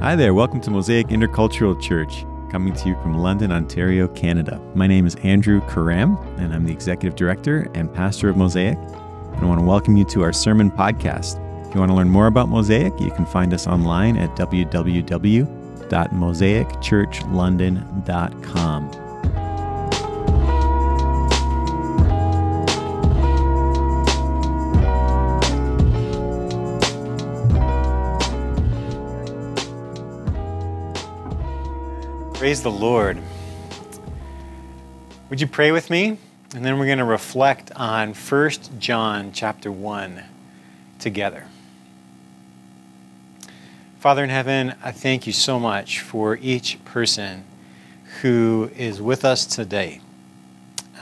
Hi there, welcome to Mosaic Intercultural Church, coming to you from London, Ontario, Canada. My name is Andrew Karram, and I'm the Executive Director and Pastor of Mosaic. And I want to welcome you to our sermon podcast. If you want to learn more about Mosaic, you can find us online at www.mosaicchurchlondon.com. Praise the Lord. Would you pray with me? And then we're going to reflect on 1 John chapter 1 together. Father in heaven, I thank you so much for each person who is with us today.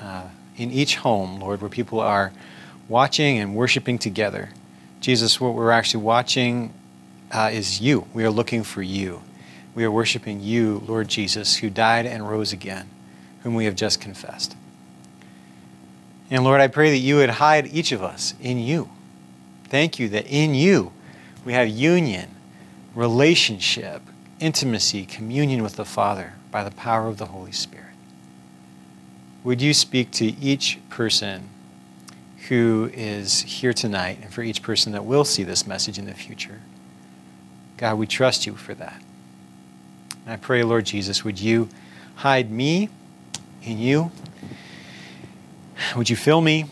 Uh, in each home, Lord, where people are watching and worshiping together. Jesus, what we're actually watching uh, is you. We are looking for you. We are worshiping you, Lord Jesus, who died and rose again, whom we have just confessed. And Lord, I pray that you would hide each of us in you. Thank you that in you we have union, relationship, intimacy, communion with the Father by the power of the Holy Spirit. Would you speak to each person who is here tonight and for each person that will see this message in the future? God, we trust you for that. And I pray, Lord Jesus, would you hide me in you? Would you fill me?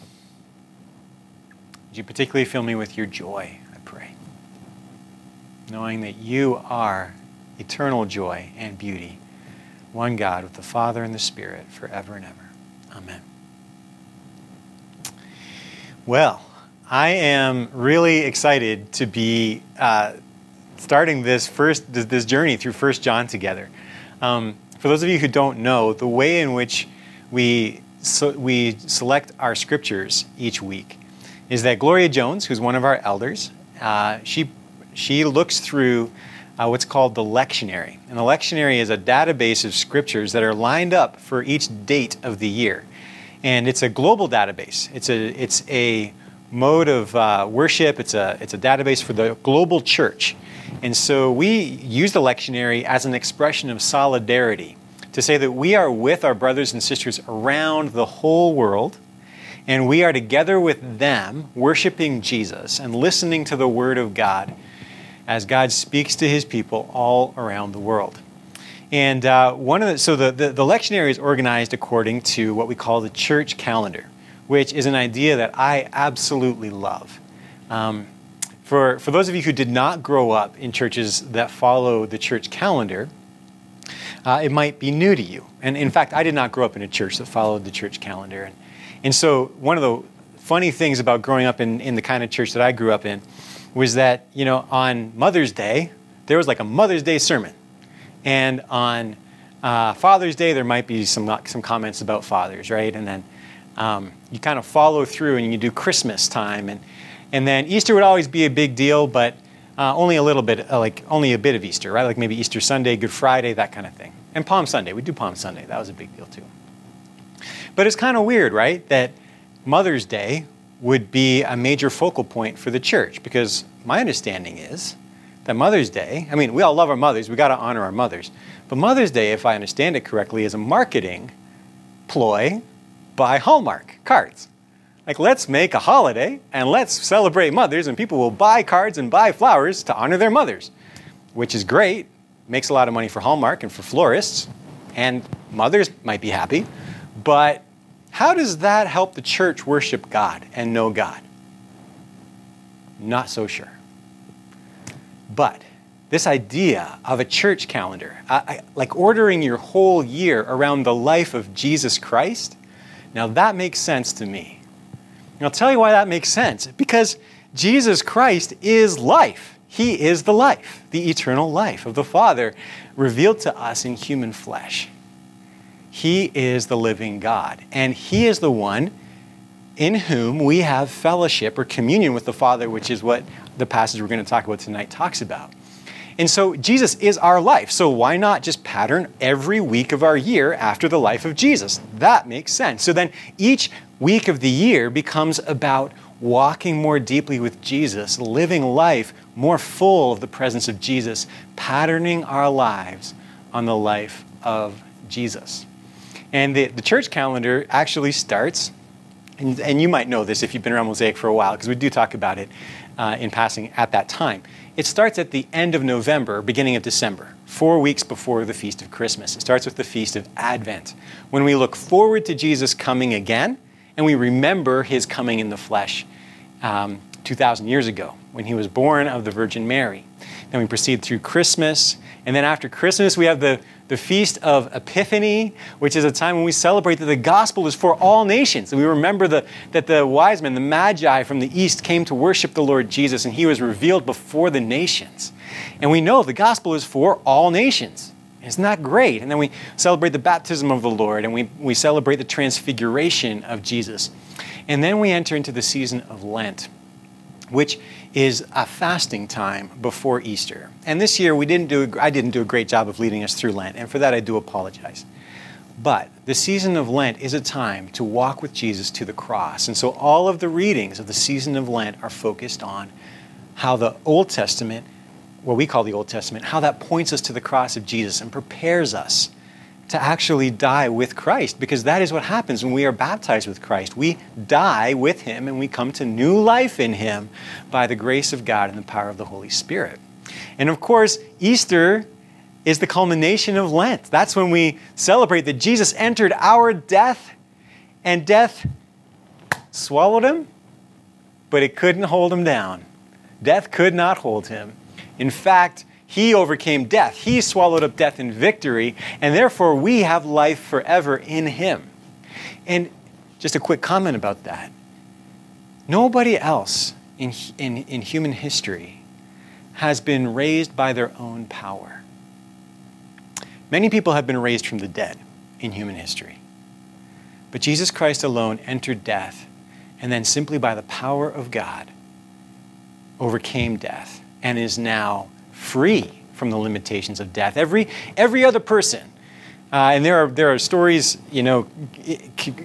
Would you particularly fill me with your joy, I pray? Knowing that you are eternal joy and beauty, one God with the Father and the Spirit forever and ever. Amen. Well, I am really excited to be uh, starting this first this journey through First John together. Um, for those of you who don't know, the way in which we so we select our scriptures each week is that Gloria Jones, who's one of our elders, uh, she she looks through uh, what's called the lectionary, and the lectionary is a database of scriptures that are lined up for each date of the year, and it's a global database. It's a it's a mode of uh, worship. It's a it's a database for the global church. And so we use the lectionary as an expression of solidarity to say that we are with our brothers and sisters around the whole world, and we are together with them, worshiping Jesus and listening to the Word of God as God speaks to His people all around the world. And uh, one of the, so the, the, the lectionary is organized according to what we call the church calendar, which is an idea that I absolutely love. Um, for, for those of you who did not grow up in churches that follow the church calendar, uh, it might be new to you. And in fact, I did not grow up in a church that followed the church calendar. And, and so, one of the funny things about growing up in, in the kind of church that I grew up in was that, you know, on Mother's Day, there was like a Mother's Day sermon. And on uh, Father's Day, there might be some, some comments about fathers, right? And then um, you kind of follow through and you do Christmas time. And, and then Easter would always be a big deal, but uh, only a little bit, uh, like only a bit of Easter, right? Like maybe Easter Sunday, Good Friday, that kind of thing. And Palm Sunday, we do Palm Sunday. That was a big deal too. But it's kind of weird, right? That Mother's Day would be a major focal point for the church because my understanding is that Mother's Day, I mean, we all love our mothers, we got to honor our mothers. But Mother's Day, if I understand it correctly, is a marketing ploy by Hallmark cards. Like, let's make a holiday and let's celebrate mothers, and people will buy cards and buy flowers to honor their mothers, which is great. Makes a lot of money for Hallmark and for florists, and mothers might be happy. But how does that help the church worship God and know God? Not so sure. But this idea of a church calendar, I, I, like ordering your whole year around the life of Jesus Christ, now that makes sense to me. And I'll tell you why that makes sense. Because Jesus Christ is life. He is the life, the eternal life of the Father revealed to us in human flesh. He is the living God. And He is the one in whom we have fellowship or communion with the Father, which is what the passage we're going to talk about tonight talks about. And so Jesus is our life. So why not just pattern every week of our year after the life of Jesus? That makes sense. So then each week of the year becomes about walking more deeply with Jesus, living life more full of the presence of Jesus, patterning our lives on the life of Jesus. And the, the church calendar actually starts, and, and you might know this if you've been around Mosaic for a while, because we do talk about it uh, in passing at that time. It starts at the end of November, beginning of December, four weeks before the Feast of Christmas. It starts with the Feast of Advent, when we look forward to Jesus coming again and we remember his coming in the flesh um, 2,000 years ago when he was born of the Virgin Mary. Then we proceed through Christmas, and then after Christmas, we have the the Feast of Epiphany, which is a time when we celebrate that the gospel is for all nations. And we remember the, that the wise men, the magi from the east, came to worship the Lord Jesus, and he was revealed before the nations. And we know the gospel is for all nations. Isn't that great? And then we celebrate the baptism of the Lord, and we, we celebrate the transfiguration of Jesus. And then we enter into the season of Lent, which is a fasting time before Easter. And this year we didn't do I didn't do a great job of leading us through Lent, and for that I do apologize. But the season of Lent is a time to walk with Jesus to the cross. And so all of the readings of the season of Lent are focused on how the Old Testament, what we call the Old Testament, how that points us to the cross of Jesus and prepares us to actually die with Christ because that is what happens when we are baptized with Christ. We die with Him and we come to new life in Him by the grace of God and the power of the Holy Spirit. And of course, Easter is the culmination of Lent. That's when we celebrate that Jesus entered our death and death swallowed him, but it couldn't hold him down. Death could not hold him. In fact, he overcame death. He swallowed up death in victory, and therefore we have life forever in Him. And just a quick comment about that. Nobody else in, in, in human history has been raised by their own power. Many people have been raised from the dead in human history. But Jesus Christ alone entered death and then simply by the power of God overcame death and is now free from the limitations of death. Every, every other person, uh, and there are, there are stories, you know,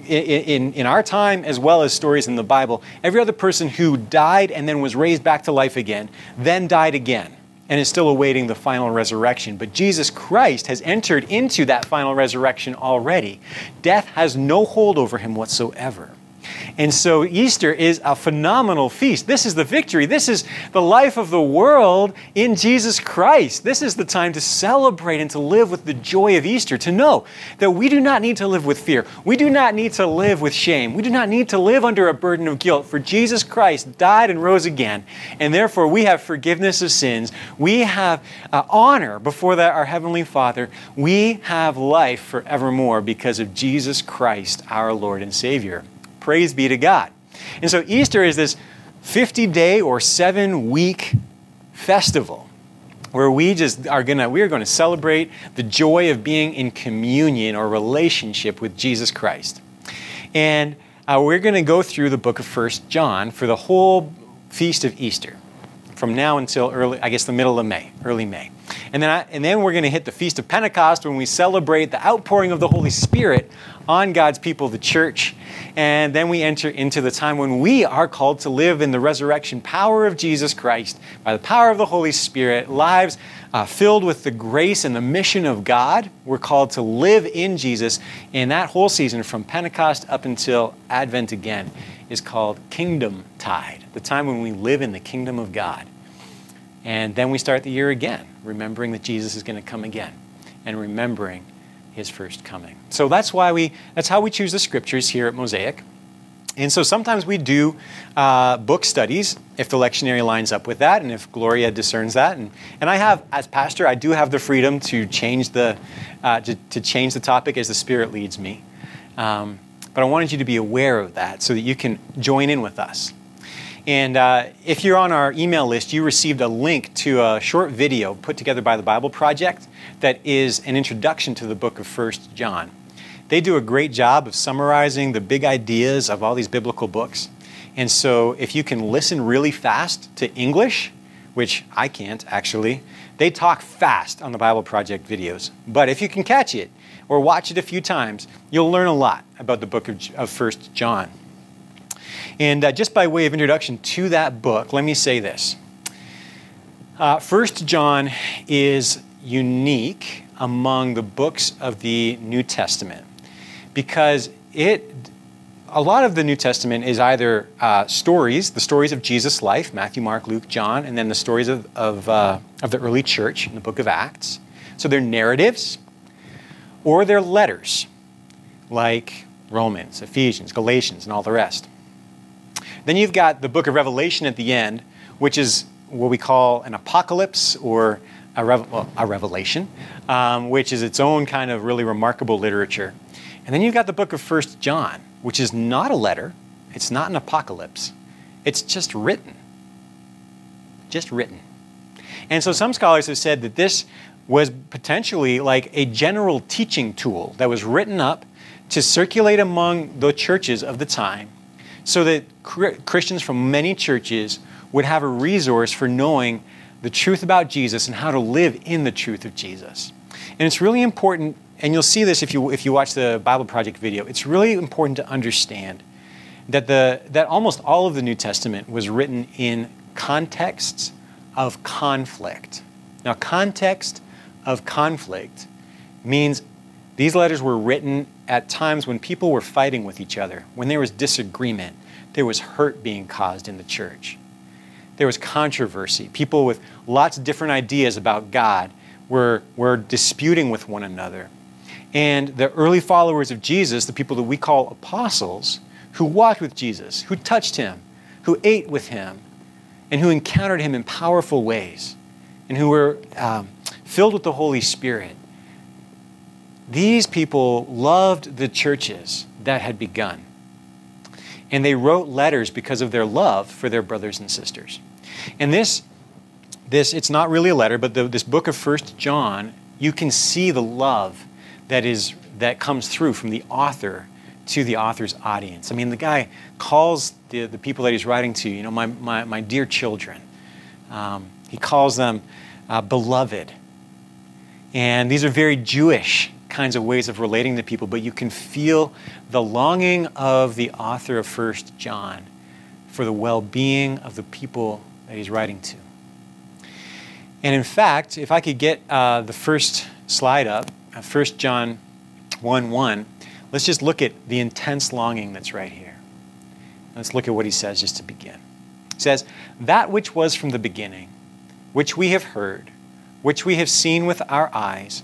in, in our time as well as stories in the Bible. Every other person who died and then was raised back to life again, then died again and is still awaiting the final resurrection. But Jesus Christ has entered into that final resurrection already. Death has no hold over him whatsoever. And so Easter is a phenomenal feast. This is the victory. This is the life of the world in Jesus Christ. This is the time to celebrate and to live with the joy of Easter, to know that we do not need to live with fear. We do not need to live with shame. We do not need to live under a burden of guilt, for Jesus Christ died and rose again. And therefore, we have forgiveness of sins. We have uh, honor before that, our Heavenly Father. We have life forevermore because of Jesus Christ, our Lord and Savior. Praise be to God. And so Easter is this 50 day or seven week festival where we just are gonna we are going to celebrate the joy of being in communion or relationship with Jesus Christ. And uh, we're going to go through the book of First John for the whole feast of Easter from now until early, I guess, the middle of May, early May. And then, I, and then we're going to hit the Feast of Pentecost when we celebrate the outpouring of the Holy Spirit on God's people, the church. And then we enter into the time when we are called to live in the resurrection power of Jesus Christ by the power of the Holy Spirit, lives uh, filled with the grace and the mission of God. We're called to live in Jesus. And that whole season from Pentecost up until Advent again is called Kingdom Tide, the time when we live in the kingdom of God. And then we start the year again, remembering that Jesus is going to come again and remembering his first coming. So that's why we that's how we choose the scriptures here at Mosaic. And so sometimes we do uh, book studies if the lectionary lines up with that and if Gloria discerns that. And, and I have, as pastor, I do have the freedom to change the, uh, to, to change the topic as the Spirit leads me. Um, but I wanted you to be aware of that so that you can join in with us. And uh, if you're on our email list, you received a link to a short video put together by the Bible Project that is an introduction to the book of First John. They do a great job of summarizing the big ideas of all these biblical books. And so if you can listen really fast to English, which I can't actually, they talk fast on the Bible Project videos. But if you can catch it or watch it a few times, you'll learn a lot about the book of, of 1 John. And uh, just by way of introduction to that book, let me say this. Uh, First John is unique among the books of the New Testament because it a lot of the New Testament is either uh, stories, the stories of Jesus' life, Matthew, Mark, Luke, John, and then the stories of, of, uh, of the early church in the book of Acts. So they're narratives, or they're letters, like Romans, Ephesians, Galatians, and all the rest. Then you've got the book of Revelation at the end, which is what we call an apocalypse or a, rev- well, a revelation, um, which is its own kind of really remarkable literature. And then you've got the book of First John, which is not a letter, it's not an apocalypse, it's just written. Just written. And so some scholars have said that this was potentially like a general teaching tool that was written up to circulate among the churches of the time so that Christians from many churches would have a resource for knowing the truth about Jesus and how to live in the truth of Jesus. And it's really important, and you'll see this if you, if you watch the Bible Project video, it's really important to understand that, the, that almost all of the New Testament was written in contexts of conflict. Now, context of conflict means these letters were written at times when people were fighting with each other, when there was disagreement, there was hurt being caused in the church. There was controversy. People with lots of different ideas about God were, were disputing with one another. And the early followers of Jesus, the people that we call apostles, who walked with Jesus, who touched him, who ate with him, and who encountered him in powerful ways, and who were um, filled with the Holy Spirit, these people loved the churches that had begun. And they wrote letters because of their love for their brothers and sisters. And this, this it's not really a letter, but the, this book of First John, you can see the love that is that comes through from the author to the author's audience. I mean, the guy calls the, the people that he's writing to, you know, my, my, my dear children. Um, he calls them uh, beloved. And these are very Jewish kinds of ways of relating to people, but you can feel the longing of the author of First John for the well-being of the people that he's writing to. And in fact, if I could get uh, the first slide up, uh, 1 John 1 1, let's just look at the intense longing that's right here. Let's look at what he says just to begin. He says, That which was from the beginning, which we have heard, which we have seen with our eyes,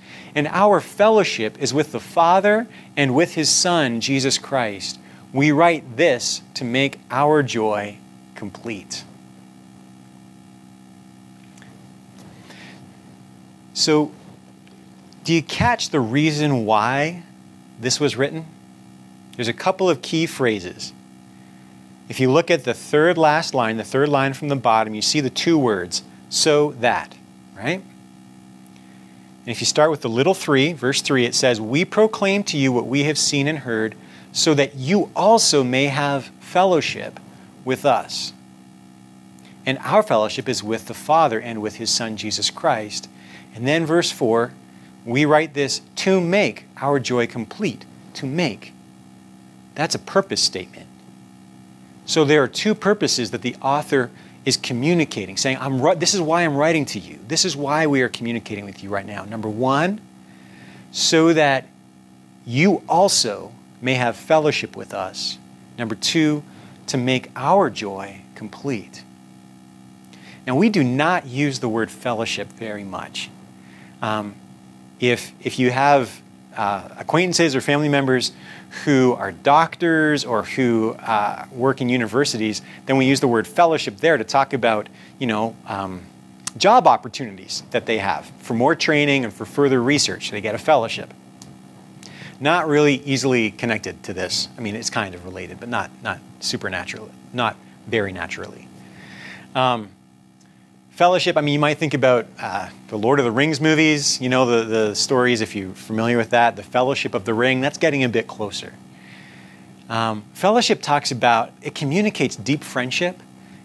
and our fellowship is with the Father and with His Son, Jesus Christ. We write this to make our joy complete. So, do you catch the reason why this was written? There's a couple of key phrases. If you look at the third last line, the third line from the bottom, you see the two words, so that, right? And if you start with the little three, verse 3, it says, We proclaim to you what we have seen and heard, so that you also may have fellowship with us. And our fellowship is with the Father and with his Son, Jesus Christ. And then verse 4, we write this to make our joy complete. To make. That's a purpose statement. So there are two purposes that the author is communicating, saying, I'm, This is why I'm writing to you. This is why we are communicating with you right now. Number one, so that you also may have fellowship with us. Number two, to make our joy complete. Now, we do not use the word fellowship very much. Um, if, if you have uh, acquaintances or family members who are doctors or who uh, work in universities, then we use the word fellowship there to talk about, you know, um, job opportunities that they have for more training and for further research. They get a fellowship. Not really easily connected to this. I mean, it's kind of related, but not not supernaturally, not very naturally. Um, fellowship, I mean, you might think about uh, the Lord of the Rings movies, you know, the, the stories, if you're familiar with that, the Fellowship of the Ring, that's getting a bit closer. Um, fellowship talks about, it communicates deep friendship,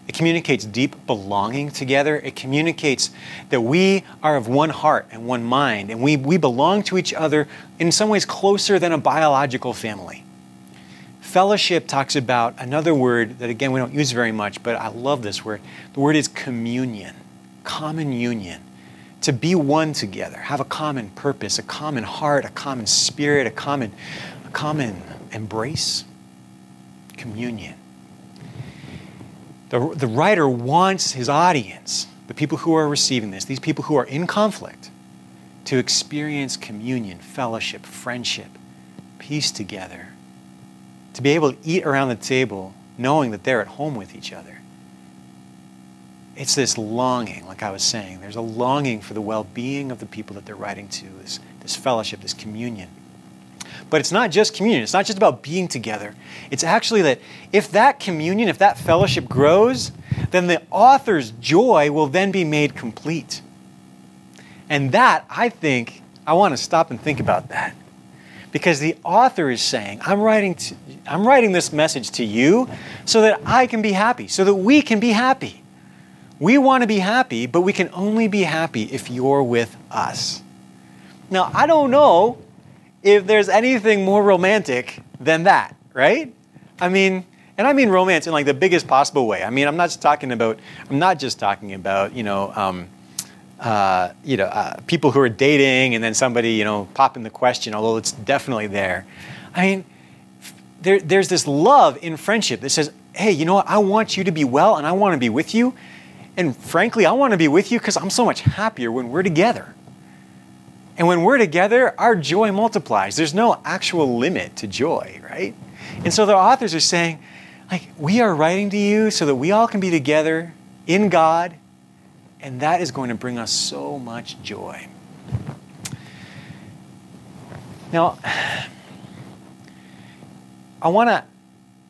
it communicates deep belonging together, it communicates that we are of one heart and one mind, and we, we belong to each other in some ways closer than a biological family. Fellowship talks about another word that, again, we don't use very much, but I love this word. The word is communion, common union. To be one together, have a common purpose, a common heart, a common spirit, a common, a common embrace. Communion. The, the writer wants his audience, the people who are receiving this, these people who are in conflict, to experience communion, fellowship, friendship, peace together to be able to eat around the table knowing that they're at home with each other. It's this longing, like I was saying. There's a longing for the well being of the people that they're writing to, this, this fellowship, this communion. But it's not just communion, it's not just about being together. It's actually that if that communion, if that fellowship grows, then the author's joy will then be made complete. And that, I think, I want to stop and think about that because the author is saying, I'm writing, to, I'm writing this message to you so that I can be happy, so that we can be happy. We want to be happy, but we can only be happy if you're with us. Now, I don't know if there's anything more romantic than that, right? I mean, and I mean romance in like the biggest possible way. I mean, I'm not just talking about, I'm not just talking about, you know, um, uh, you know, uh, people who are dating and then somebody, you know, popping the question, although it's definitely there. I mean, there, there's this love in friendship that says, hey, you know what? I want you to be well and I want to be with you. And frankly, I want to be with you because I'm so much happier when we're together. And when we're together, our joy multiplies. There's no actual limit to joy, right? And so the authors are saying, like, we are writing to you so that we all can be together in God and that is going to bring us so much joy. Now, I want to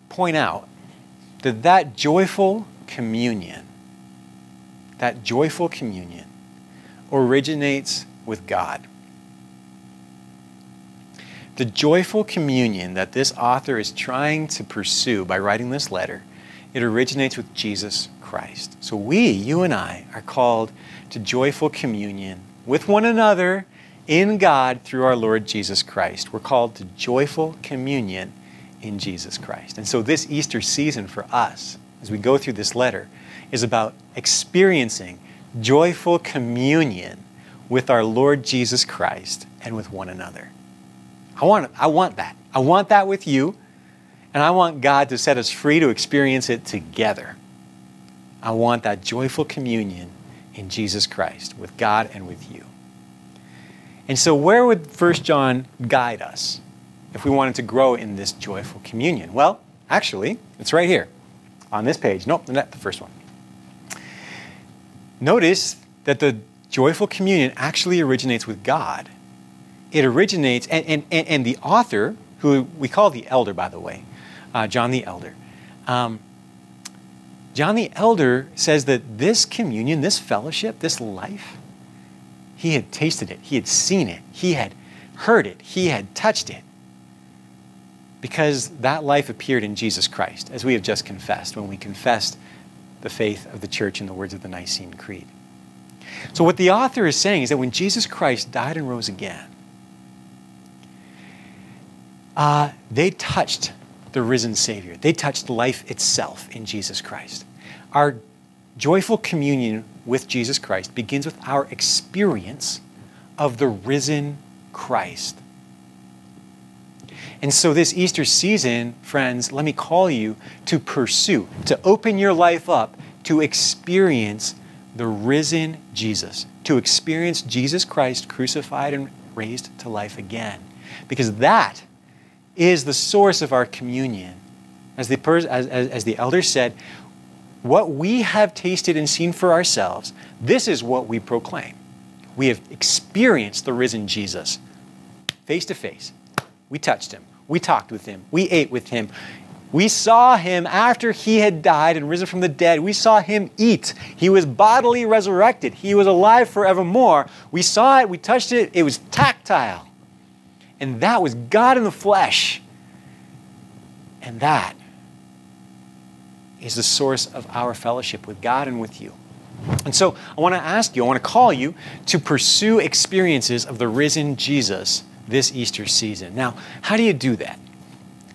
point out that that joyful communion, that joyful communion, originates with God. The joyful communion that this author is trying to pursue by writing this letter, it originates with Jesus Christ. So we, you and I, are called to joyful communion with one another in God through our Lord Jesus Christ. We're called to joyful communion in Jesus Christ. And so this Easter season for us, as we go through this letter, is about experiencing joyful communion with our Lord Jesus Christ and with one another. I want, I want that. I want that with you, and I want God to set us free to experience it together. I want that joyful communion in Jesus Christ with God and with you. And so, where would 1 John guide us if we wanted to grow in this joyful communion? Well, actually, it's right here on this page. Nope, not the first one. Notice that the joyful communion actually originates with God. It originates, and, and, and, the author, who we call the elder, by the way, uh, John the elder, um, John the Elder says that this communion, this fellowship, this life, he had tasted it, he had seen it, he had heard it, he had touched it. Because that life appeared in Jesus Christ, as we have just confessed when we confessed the faith of the church in the words of the Nicene Creed. So, what the author is saying is that when Jesus Christ died and rose again, uh, they touched the risen Savior. They touched life itself in Jesus Christ. Our joyful communion with Jesus Christ begins with our experience of the risen Christ. And so, this Easter season, friends, let me call you to pursue, to open your life up to experience the risen Jesus, to experience Jesus Christ crucified and raised to life again. Because that is the source of our communion. As the, as, as, as the elder said, what we have tasted and seen for ourselves, this is what we proclaim. We have experienced the risen Jesus face to face. We touched him. We talked with him. We ate with him. We saw him after he had died and risen from the dead. We saw him eat. He was bodily resurrected. He was alive forevermore. We saw it, we touched it, it was tactile. And that was God in the flesh. And that is the source of our fellowship with God and with you. And so I want to ask you, I want to call you to pursue experiences of the risen Jesus this Easter season. Now, how do you do that?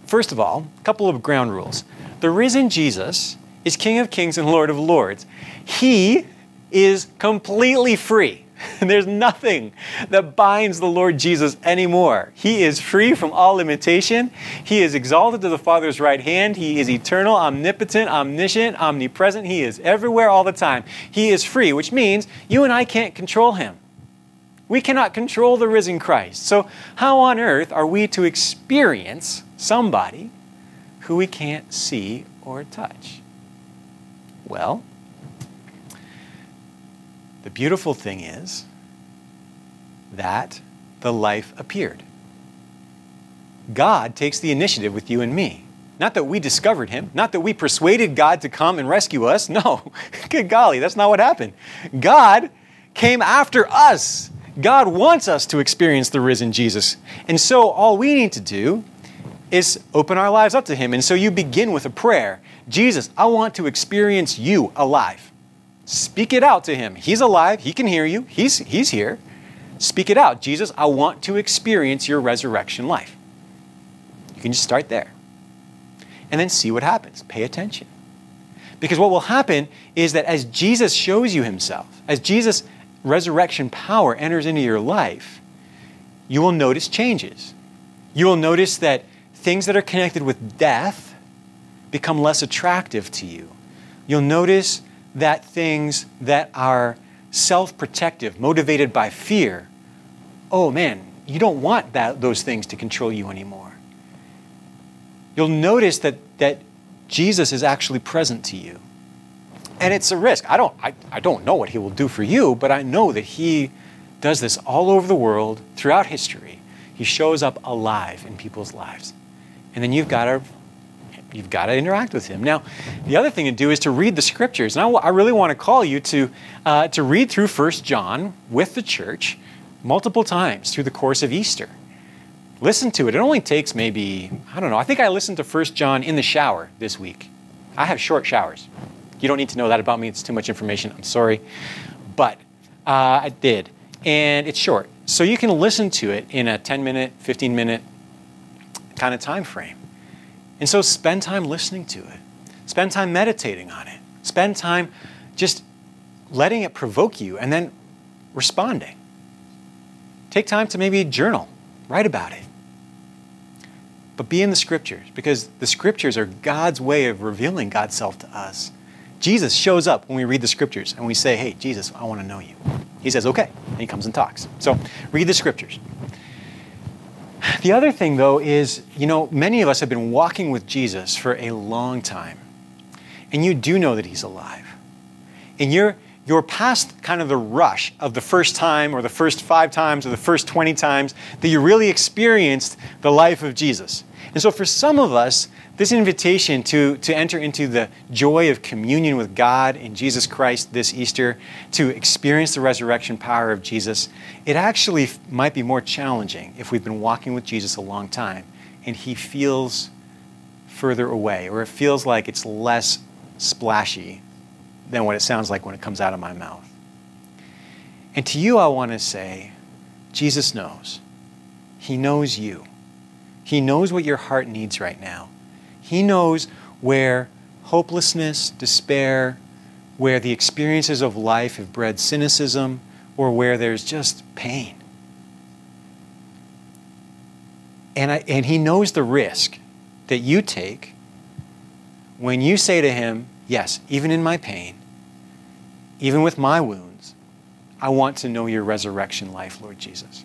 First of all, a couple of ground rules. The risen Jesus is King of Kings and Lord of Lords. He is completely free. There's nothing that binds the Lord Jesus anymore. He is free from all limitation. He is exalted to the Father's right hand. He is eternal, omnipotent, omniscient, omnipresent. He is everywhere all the time. He is free, which means you and I can't control him. We cannot control the risen Christ. So, how on earth are we to experience somebody who we can't see or touch? Well, the beautiful thing is that the life appeared. God takes the initiative with you and me. Not that we discovered him, not that we persuaded God to come and rescue us. No, good golly, that's not what happened. God came after us God wants us to experience the risen Jesus. And so all we need to do is open our lives up to Him. And so you begin with a prayer Jesus, I want to experience you alive. Speak it out to Him. He's alive, He can hear you, He's, he's here. Speak it out. Jesus, I want to experience your resurrection life. You can just start there. And then see what happens. Pay attention. Because what will happen is that as Jesus shows you Himself, as Jesus resurrection power enters into your life, you will notice changes. You will notice that things that are connected with death become less attractive to you. You'll notice that things that are self protective, motivated by fear, oh man, you don't want that, those things to control you anymore. You'll notice that, that Jesus is actually present to you and it's a risk. I don't, I, I don't know what he will do for you, but I know that he does this all over the world, throughout history. He shows up alive in people's lives. And then you've got to you've got to interact with him. Now, the other thing to do is to read the scriptures. And I, I really want to call you to, uh, to read through First John with the church multiple times through the course of Easter. Listen to it. It only takes maybe, I don't know, I think I listened to First John in the shower this week. I have short showers. You don't need to know that about me. It's too much information. I'm sorry. But uh, I did. And it's short. So you can listen to it in a 10 minute, 15 minute kind of time frame. And so spend time listening to it. Spend time meditating on it. Spend time just letting it provoke you and then responding. Take time to maybe journal, write about it. But be in the scriptures because the scriptures are God's way of revealing God's self to us. Jesus shows up when we read the scriptures and we say, Hey, Jesus, I want to know you. He says, Okay. And he comes and talks. So read the scriptures. The other thing, though, is you know, many of us have been walking with Jesus for a long time. And you do know that he's alive. And you're, you're past kind of the rush of the first time or the first five times or the first 20 times that you really experienced the life of Jesus. And so for some of us, this invitation to, to enter into the joy of communion with God in Jesus Christ this Easter, to experience the resurrection power of Jesus, it actually might be more challenging if we've been walking with Jesus a long time and he feels further away, or it feels like it's less splashy than what it sounds like when it comes out of my mouth. And to you, I want to say, Jesus knows. He knows you. He knows what your heart needs right now. He knows where hopelessness, despair, where the experiences of life have bred cynicism, or where there's just pain. And, I, and he knows the risk that you take when you say to him, Yes, even in my pain, even with my wounds, I want to know your resurrection life, Lord Jesus.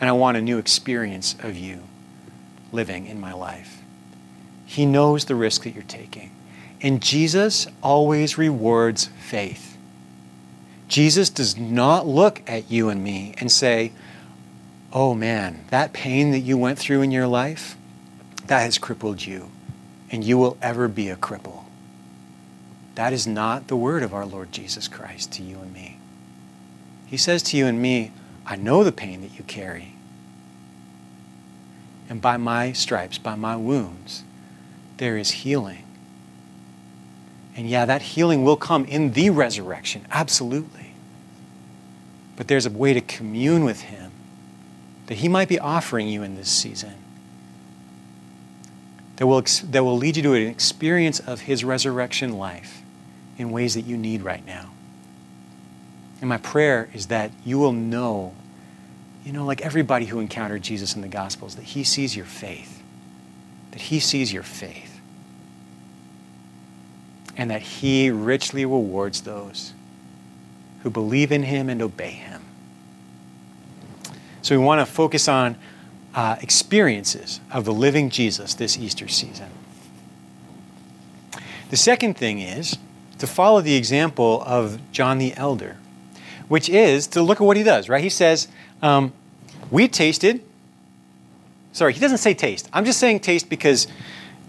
And I want a new experience of you living in my life. He knows the risk that you're taking. And Jesus always rewards faith. Jesus does not look at you and me and say, Oh man, that pain that you went through in your life, that has crippled you. and you will ever be a cripple. That is not the word of our Lord Jesus Christ to you and me. He says to you and me, I know the pain that you carry. And by my stripes, by my wounds, there is healing. And yeah, that healing will come in the resurrection, absolutely. But there's a way to commune with Him that He might be offering you in this season that will, that will lead you to an experience of His resurrection life in ways that you need right now. And my prayer is that you will know, you know, like everybody who encountered Jesus in the Gospels, that He sees your faith, that He sees your faith, and that He richly rewards those who believe in Him and obey Him. So we want to focus on uh, experiences of the living Jesus this Easter season. The second thing is to follow the example of John the Elder, which is to look at what he does, right? He says, um, We tasted, sorry, he doesn't say taste. I'm just saying taste because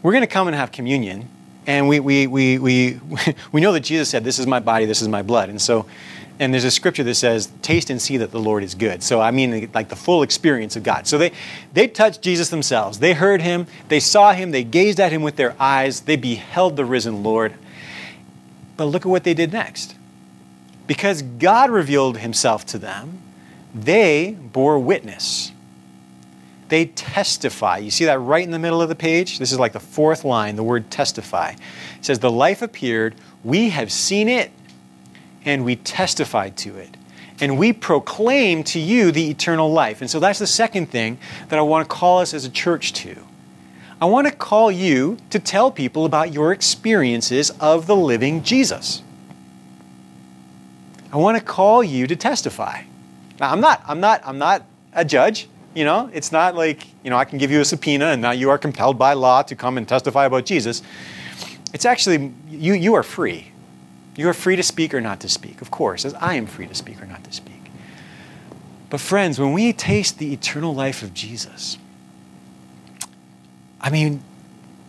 we're going to come and have communion. And we, we, we, we, we know that Jesus said, This is my body, this is my blood. And so and there's a scripture that says, taste and see that the Lord is good. So, I mean, like the full experience of God. So, they, they touched Jesus themselves. They heard him, they saw him, they gazed at him with their eyes, they beheld the risen Lord. But look at what they did next. Because God revealed himself to them, they bore witness. They testify. You see that right in the middle of the page? This is like the fourth line, the word testify. It says, The life appeared, we have seen it and we testified to it. And we proclaim to you the eternal life. And so that's the second thing that I want to call us as a church to. I want to call you to tell people about your experiences of the living Jesus. I want to call you to testify. Now, I'm not, I'm not, I'm not a judge. You know, it's not like, you know, I can give you a subpoena and now you are compelled by law to come and testify about Jesus. It's actually, you, you are free. You are free to speak or not to speak, of course, as I am free to speak or not to speak. But, friends, when we taste the eternal life of Jesus, I mean,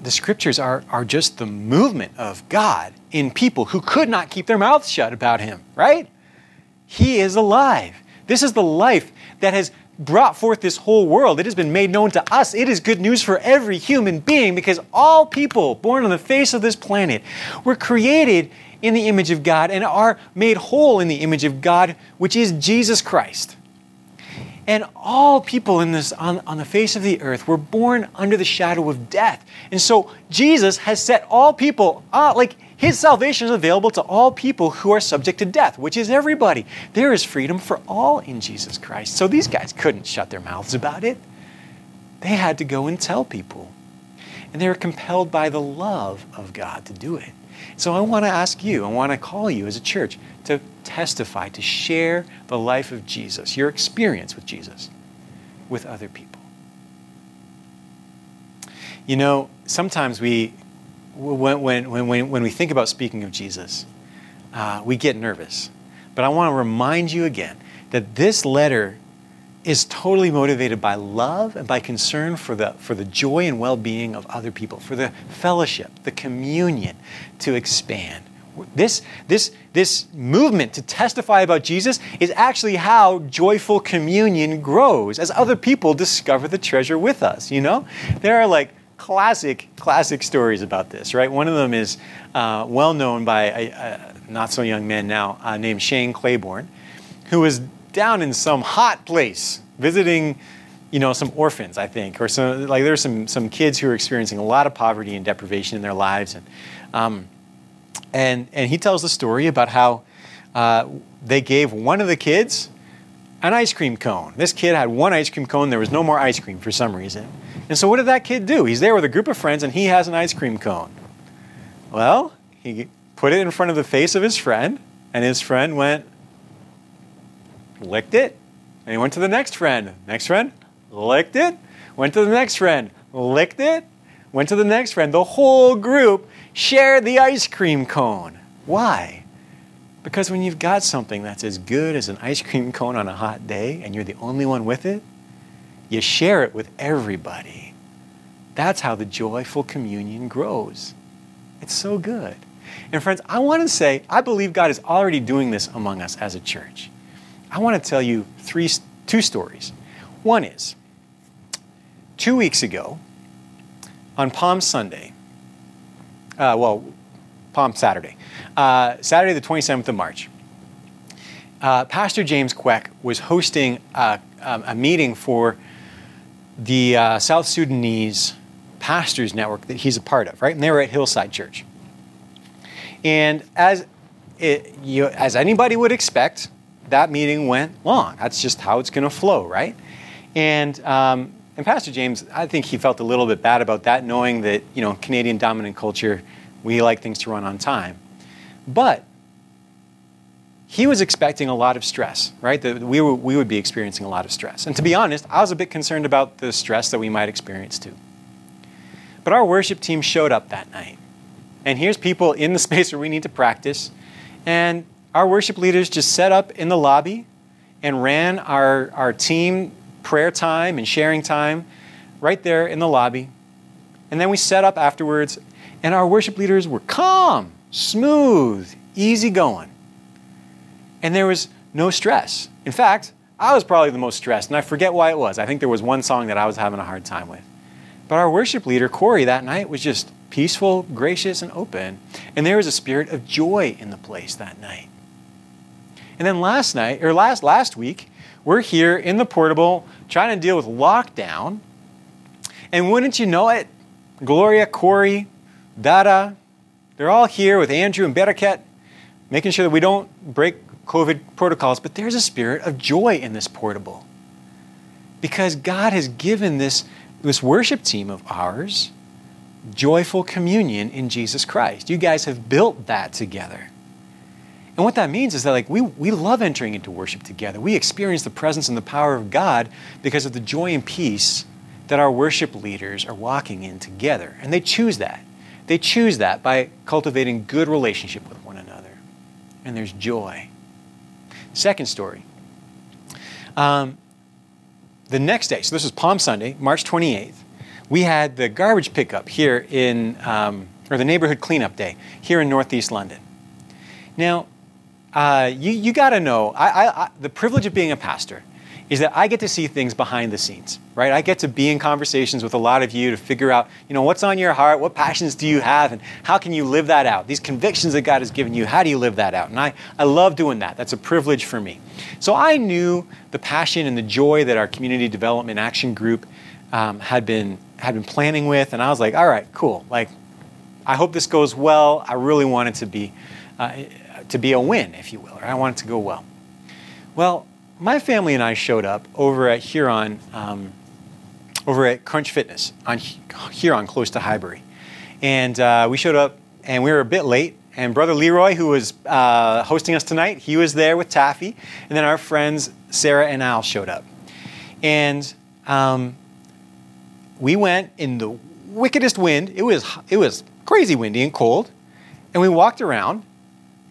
the scriptures are, are just the movement of God in people who could not keep their mouths shut about Him, right? He is alive. This is the life that has brought forth this whole world. It has been made known to us. It is good news for every human being because all people born on the face of this planet were created in the image of God and are made whole in the image of God, which is Jesus Christ. And all people in this on, on the face of the earth were born under the shadow of death. And so Jesus has set all people, uh, like his salvation is available to all people who are subject to death, which is everybody. There is freedom for all in Jesus Christ. So these guys couldn't shut their mouths about it. They had to go and tell people. And they were compelled by the love of God to do it. So I want to ask you, I want to call you as a church to testify, to share the life of Jesus, your experience with Jesus, with other people. You know, sometimes we, when, when, when, when we think about speaking of Jesus, uh, we get nervous. But I want to remind you again that this letter is totally motivated by love and by concern for the, for the joy and well being of other people, for the fellowship, the communion to expand. This, this, this movement to testify about Jesus is actually how joyful communion grows as other people discover the treasure with us. You know, there are like classic, classic stories about this, right? One of them is uh, well known by a, a, not so young man now uh, named Shane Claiborne, who was down in some hot place visiting you know some orphans i think or some like there's some some kids who are experiencing a lot of poverty and deprivation in their lives. And um, and and he tells the story about how uh, they gave one of the kids an ice cream cone. This kid had one ice cream cone. There was no more ice cream for some reason and so what did that kid do he's there with a group of friends and he has an ice cream cone well he put it in front of the face of his friend and his friend went licked it, and he went to the next friend. Next friend, licked it, went to the next friend, licked it, went to the next friend. The whole group shared the ice cream cone. Why? Because when you've got something that's as good as an ice cream cone on a hot day and you're the only one with it, you share it with everybody. That's how the joyful communion grows. It's so good. And friends, I want to say, I believe God is already doing this among us as a church. I want to tell you three, two stories. One is, two weeks ago, on Palm Sunday, uh, well, Palm Saturday, uh, Saturday the 27th of March, uh, Pastor James Queck was hosting a, um, a meeting for the uh, South Sudanese Pastors Network that he's a part of, right? And they were at Hillside Church. And as it, you, as anybody would expect, that meeting went long. That's just how it's going to flow, right? And um, and Pastor James, I think he felt a little bit bad about that, knowing that you know Canadian dominant culture, we like things to run on time. But he was expecting a lot of stress, right? That we, we would be experiencing a lot of stress. And to be honest, I was a bit concerned about the stress that we might experience too. But our worship team showed up that night. And here's people in the space where we need to practice. And our worship leaders just set up in the lobby and ran our, our team prayer time and sharing time right there in the lobby. And then we set up afterwards, and our worship leaders were calm, smooth, easygoing. And there was no stress. In fact, I was probably the most stressed, and I forget why it was. I think there was one song that I was having a hard time with. But our worship leader, Corey, that night was just peaceful, gracious, and open. And there was a spirit of joy in the place that night. And then last night, or last last week, we're here in the portable trying to deal with lockdown. And wouldn't you know it, Gloria, Corey, Dada, they're all here with Andrew and Beraket, making sure that we don't break COVID protocols. But there's a spirit of joy in this portable. Because God has given this, this worship team of ours joyful communion in Jesus Christ. You guys have built that together. And what that means is that like we, we love entering into worship together. We experience the presence and the power of God because of the joy and peace that our worship leaders are walking in together. And they choose that. They choose that by cultivating good relationship with one another. And there's joy. Second story. Um, the next day, so this was Palm Sunday, March 28th, we had the garbage pickup here in, um, or the neighborhood cleanup day here in Northeast London. Now, uh, you, you got to know I, I, I, the privilege of being a pastor is that I get to see things behind the scenes, right? I get to be in conversations with a lot of you to figure out, you know, what's on your heart, what passions do you have, and how can you live that out? These convictions that God has given you, how do you live that out? And I, I love doing that. That's a privilege for me. So I knew the passion and the joy that our community development action group um, had been had been planning with, and I was like, all right, cool. Like, I hope this goes well. I really want it to be. Uh, to be a win, if you will, or I want it to go well. Well, my family and I showed up over at Huron, um, over at Crunch Fitness on Huron, close to Highbury. And uh, we showed up and we were a bit late. And Brother Leroy, who was uh, hosting us tonight, he was there with Taffy. And then our friends Sarah and Al showed up. And um, we went in the wickedest wind. It was, it was crazy windy and cold. And we walked around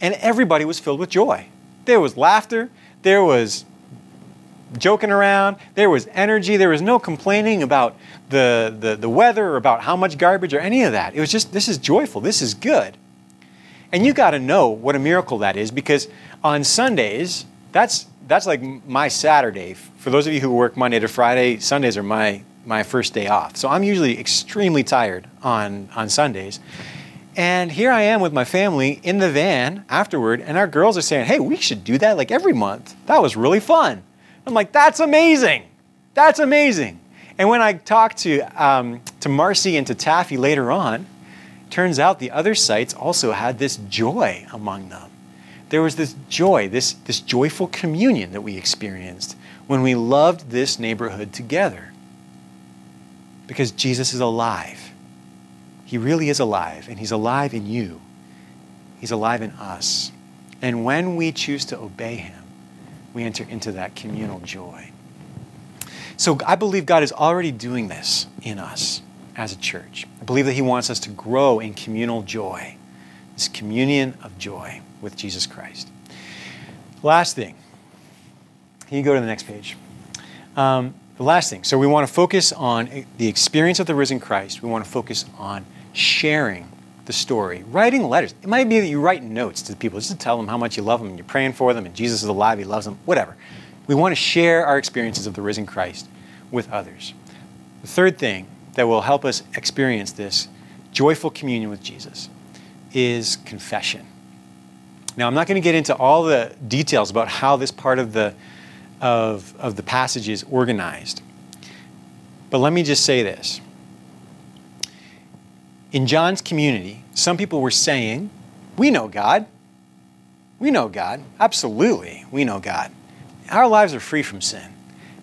and everybody was filled with joy. There was laughter, there was joking around, there was energy, there was no complaining about the, the, the weather or about how much garbage or any of that. It was just, this is joyful, this is good. And you got to know what a miracle that is because on Sundays, that's, that's like my Saturday. For those of you who work Monday to Friday, Sundays are my, my first day off. So I'm usually extremely tired on, on Sundays. And here I am with my family in the van afterward, and our girls are saying, Hey, we should do that like every month. That was really fun. I'm like, That's amazing. That's amazing. And when I talked to, um, to Marcy and to Taffy later on, turns out the other sites also had this joy among them. There was this joy, this, this joyful communion that we experienced when we loved this neighborhood together. Because Jesus is alive. He really is alive, and He's alive in you. He's alive in us. And when we choose to obey Him, we enter into that communal joy. So I believe God is already doing this in us as a church. I believe that He wants us to grow in communal joy, this communion of joy with Jesus Christ. Last thing. Can you go to the next page? Um, The last thing. So we want to focus on the experience of the risen Christ. We want to focus on sharing the story, writing letters. It might be that you write notes to people just to tell them how much you love them and you're praying for them and Jesus is alive, he loves them, whatever. We want to share our experiences of the risen Christ with others. The third thing that will help us experience this joyful communion with Jesus is confession. Now, I'm not going to get into all the details about how this part of the, of, of the passage is organized, but let me just say this. In John's community, some people were saying, We know God. We know God. Absolutely, we know God. Our lives are free from sin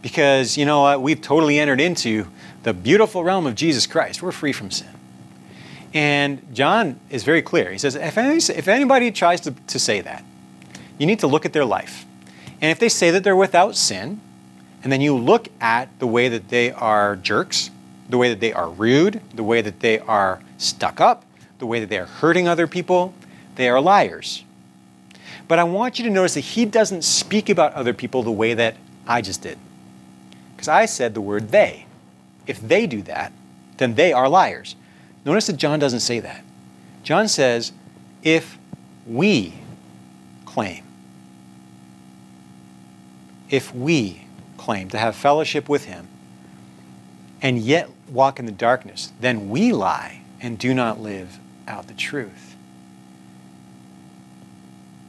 because, you know what, we've totally entered into the beautiful realm of Jesus Christ. We're free from sin. And John is very clear. He says, if, any, if anybody tries to, to say that, you need to look at their life. And if they say that they're without sin, and then you look at the way that they are jerks, the way that they are rude, the way that they are stuck up, the way that they are hurting other people, they are liars. But I want you to notice that he doesn't speak about other people the way that I just did. Because I said the word they. If they do that, then they are liars. Notice that John doesn't say that. John says, if we claim, if we claim to have fellowship with him and yet walk in the darkness, then we lie and do not live out the truth.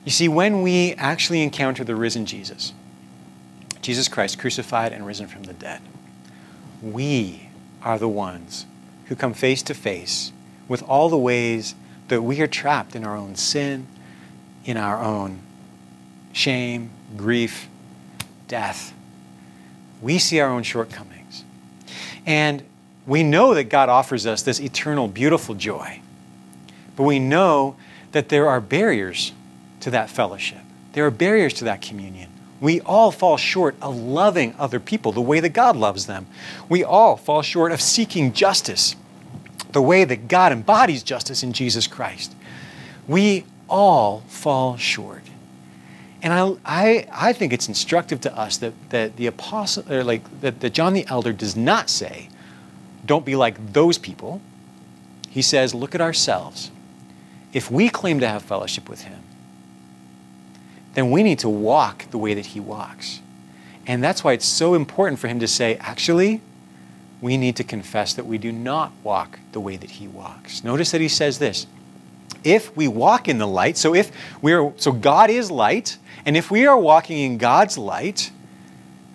You see, when we actually encounter the risen Jesus, Jesus Christ crucified and risen from the dead, we are the ones who come face to face with all the ways that we are trapped in our own sin, in our own shame, grief, death. We see our own shortcomings. And we know that God offers us this eternal, beautiful joy. But we know that there are barriers to that fellowship, there are barriers to that communion. We all fall short of loving other people the way that God loves them. We all fall short of seeking justice the way that God embodies justice in Jesus Christ. We all fall short. And I, I, I think it's instructive to us that, that the apostle, or like that, that John the Elder does not say, don't be like those people. He says, look at ourselves. If we claim to have fellowship with him, then we need to walk the way that he walks. And that's why it's so important for him to say, actually, we need to confess that we do not walk the way that he walks. Notice that he says this. If we walk in the light, so if we are so God is light, and if we are walking in God's light,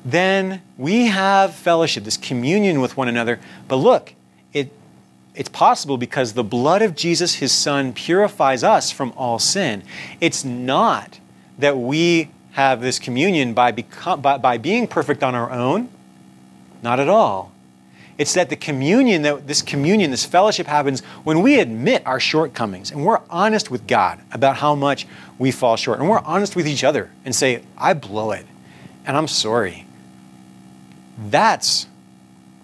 then we have fellowship, this communion with one another. But look, it, it's possible because the blood of Jesus, his son, purifies us from all sin. It's not that we have this communion by, become, by, by being perfect on our own. Not at all. It's that the communion, that this communion, this fellowship happens when we admit our shortcomings and we're honest with God about how much we fall short. And we're honest with each other and say, I blow it and I'm sorry. That's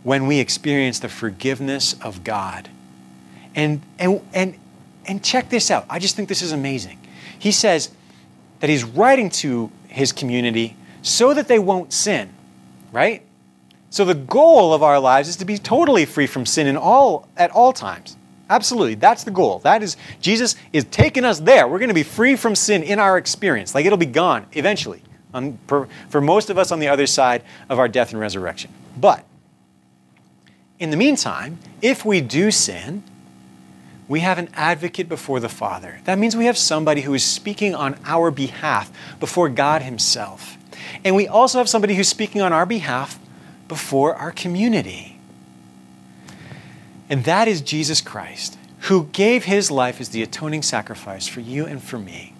when we experience the forgiveness of God. And, and, and, and check this out. I just think this is amazing. He says that he's writing to his community so that they won't sin, right? So the goal of our lives is to be totally free from sin in all at all times. Absolutely. That's the goal. That is Jesus is taking us there. We're going to be free from sin in our experience. Like it'll be gone eventually. On, for, for most of us on the other side of our death and resurrection. But in the meantime, if we do sin, we have an advocate before the Father. That means we have somebody who is speaking on our behalf before God Himself. And we also have somebody who's speaking on our behalf before our community. And that is Jesus Christ, who gave his life as the atoning sacrifice for you and for me.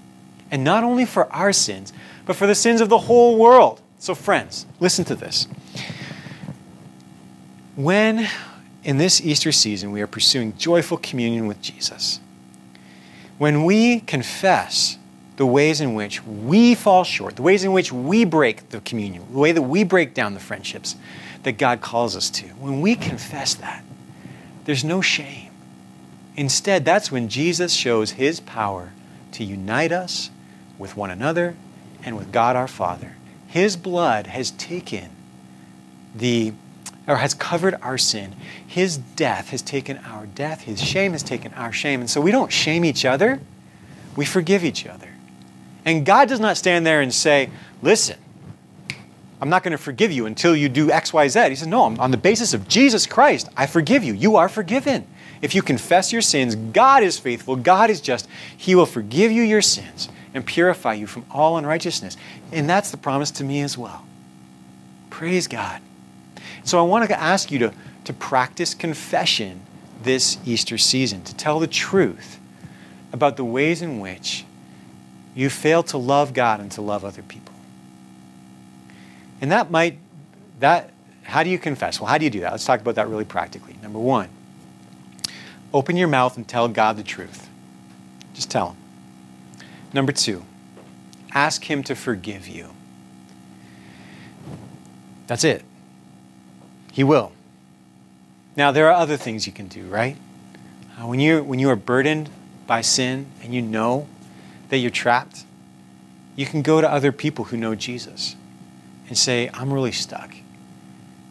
And not only for our sins, but for the sins of the whole world. So, friends, listen to this. When in this Easter season we are pursuing joyful communion with Jesus, when we confess the ways in which we fall short, the ways in which we break the communion, the way that we break down the friendships that God calls us to. When we confess that, there's no shame. Instead, that's when Jesus shows his power to unite us with one another and with God our Father. His blood has taken the or has covered our sin. His death has taken our death. His shame has taken our shame. And so we don't shame each other, we forgive each other. And God does not stand there and say, Listen, I'm not going to forgive you until you do X, Y, Z. He says, No, on the basis of Jesus Christ, I forgive you. You are forgiven. If you confess your sins, God is faithful, God is just. He will forgive you your sins and purify you from all unrighteousness. And that's the promise to me as well. Praise God. So I want to ask you to, to practice confession this Easter season, to tell the truth about the ways in which you fail to love God and to love other people. And that might, that, how do you confess? Well, how do you do that? Let's talk about that really practically. Number one, open your mouth and tell God the truth. Just tell Him. Number two, ask Him to forgive you. That's it. He will. Now, there are other things you can do, right? Uh, when, you when you are burdened by sin and you know that you're trapped, you can go to other people who know Jesus and say, I'm really stuck.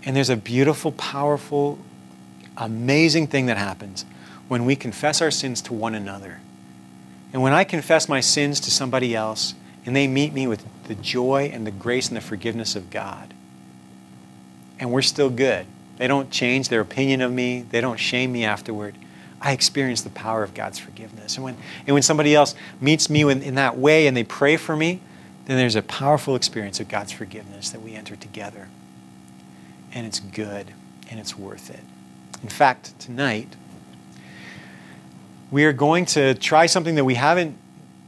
And there's a beautiful, powerful, amazing thing that happens when we confess our sins to one another. And when I confess my sins to somebody else and they meet me with the joy and the grace and the forgiveness of God, and we're still good. They don't change their opinion of me, they don't shame me afterward. I experience the power of God's forgiveness. And when, and when somebody else meets me in, in that way and they pray for me, then there's a powerful experience of God's forgiveness that we enter together. And it's good and it's worth it. In fact, tonight, we are going to try something that we haven't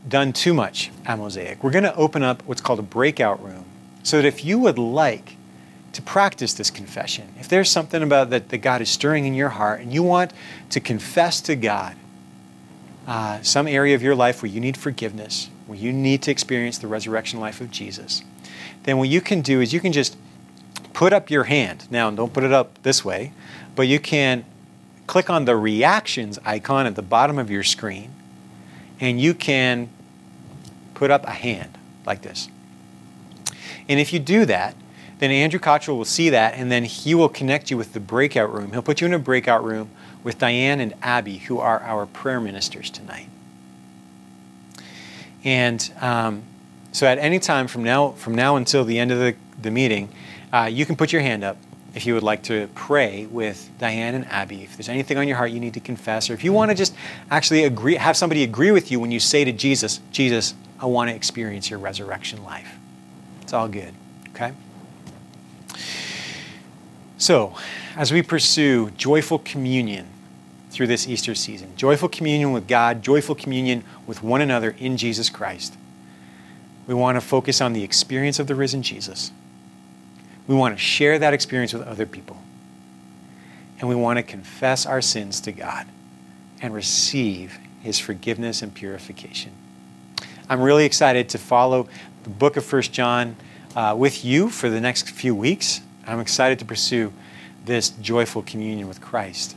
done too much at Mosaic. We're going to open up what's called a breakout room so that if you would like to practice this confession. If there's something about that, that God is stirring in your heart and you want to confess to God uh, some area of your life where you need forgiveness, where you need to experience the resurrection life of Jesus, then what you can do is you can just put up your hand. Now, don't put it up this way, but you can click on the reactions icon at the bottom of your screen and you can put up a hand like this. And if you do that, then Andrew Cottrell will see that and then he will connect you with the breakout room. He'll put you in a breakout room with Diane and Abby, who are our prayer ministers tonight. And um, so at any time from now, from now until the end of the, the meeting, uh, you can put your hand up if you would like to pray with Diane and Abby. If there's anything on your heart you need to confess, or if you want to just actually agree, have somebody agree with you when you say to Jesus, Jesus, I want to experience your resurrection life. It's all good, okay? So, as we pursue joyful communion through this Easter season, joyful communion with God, joyful communion with one another in Jesus Christ, we want to focus on the experience of the risen Jesus. We want to share that experience with other people. And we want to confess our sins to God and receive his forgiveness and purification. I'm really excited to follow the book of First John uh, with you for the next few weeks. I'm excited to pursue this joyful communion with Christ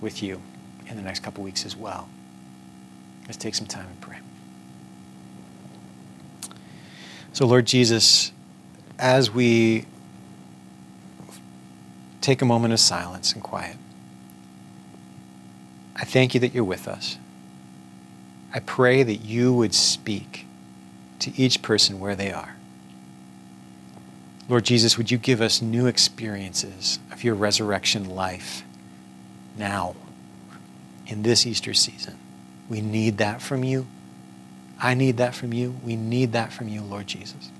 with you in the next couple weeks as well. Let's take some time and pray. So, Lord Jesus, as we take a moment of silence and quiet, I thank you that you're with us. I pray that you would speak to each person where they are. Lord Jesus, would you give us new experiences of your resurrection life now, in this Easter season? We need that from you. I need that from you. We need that from you, Lord Jesus.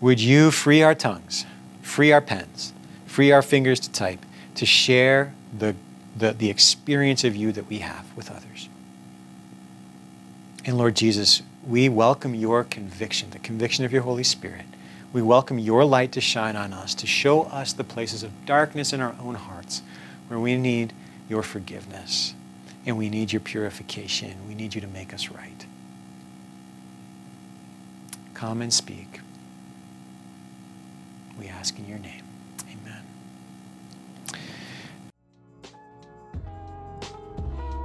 Would you free our tongues, free our pens, free our fingers to type, to share the, the, the experience of you that we have with others? And Lord Jesus, we welcome your conviction, the conviction of your Holy Spirit. We welcome your light to shine on us, to show us the places of darkness in our own hearts where we need your forgiveness and we need your purification. We need you to make us right. Come and speak. We ask in your name. Amen.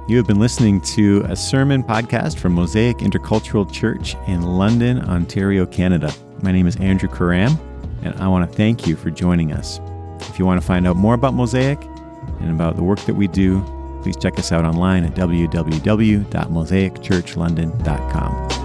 You have been listening to a sermon podcast from Mosaic Intercultural Church in London, Ontario, Canada. My name is Andrew Karram. and I want to thank you for joining us. If you want to find out more about Mosaic and about the work that we do, please check us out online at www.mosaicchurchlondon.com.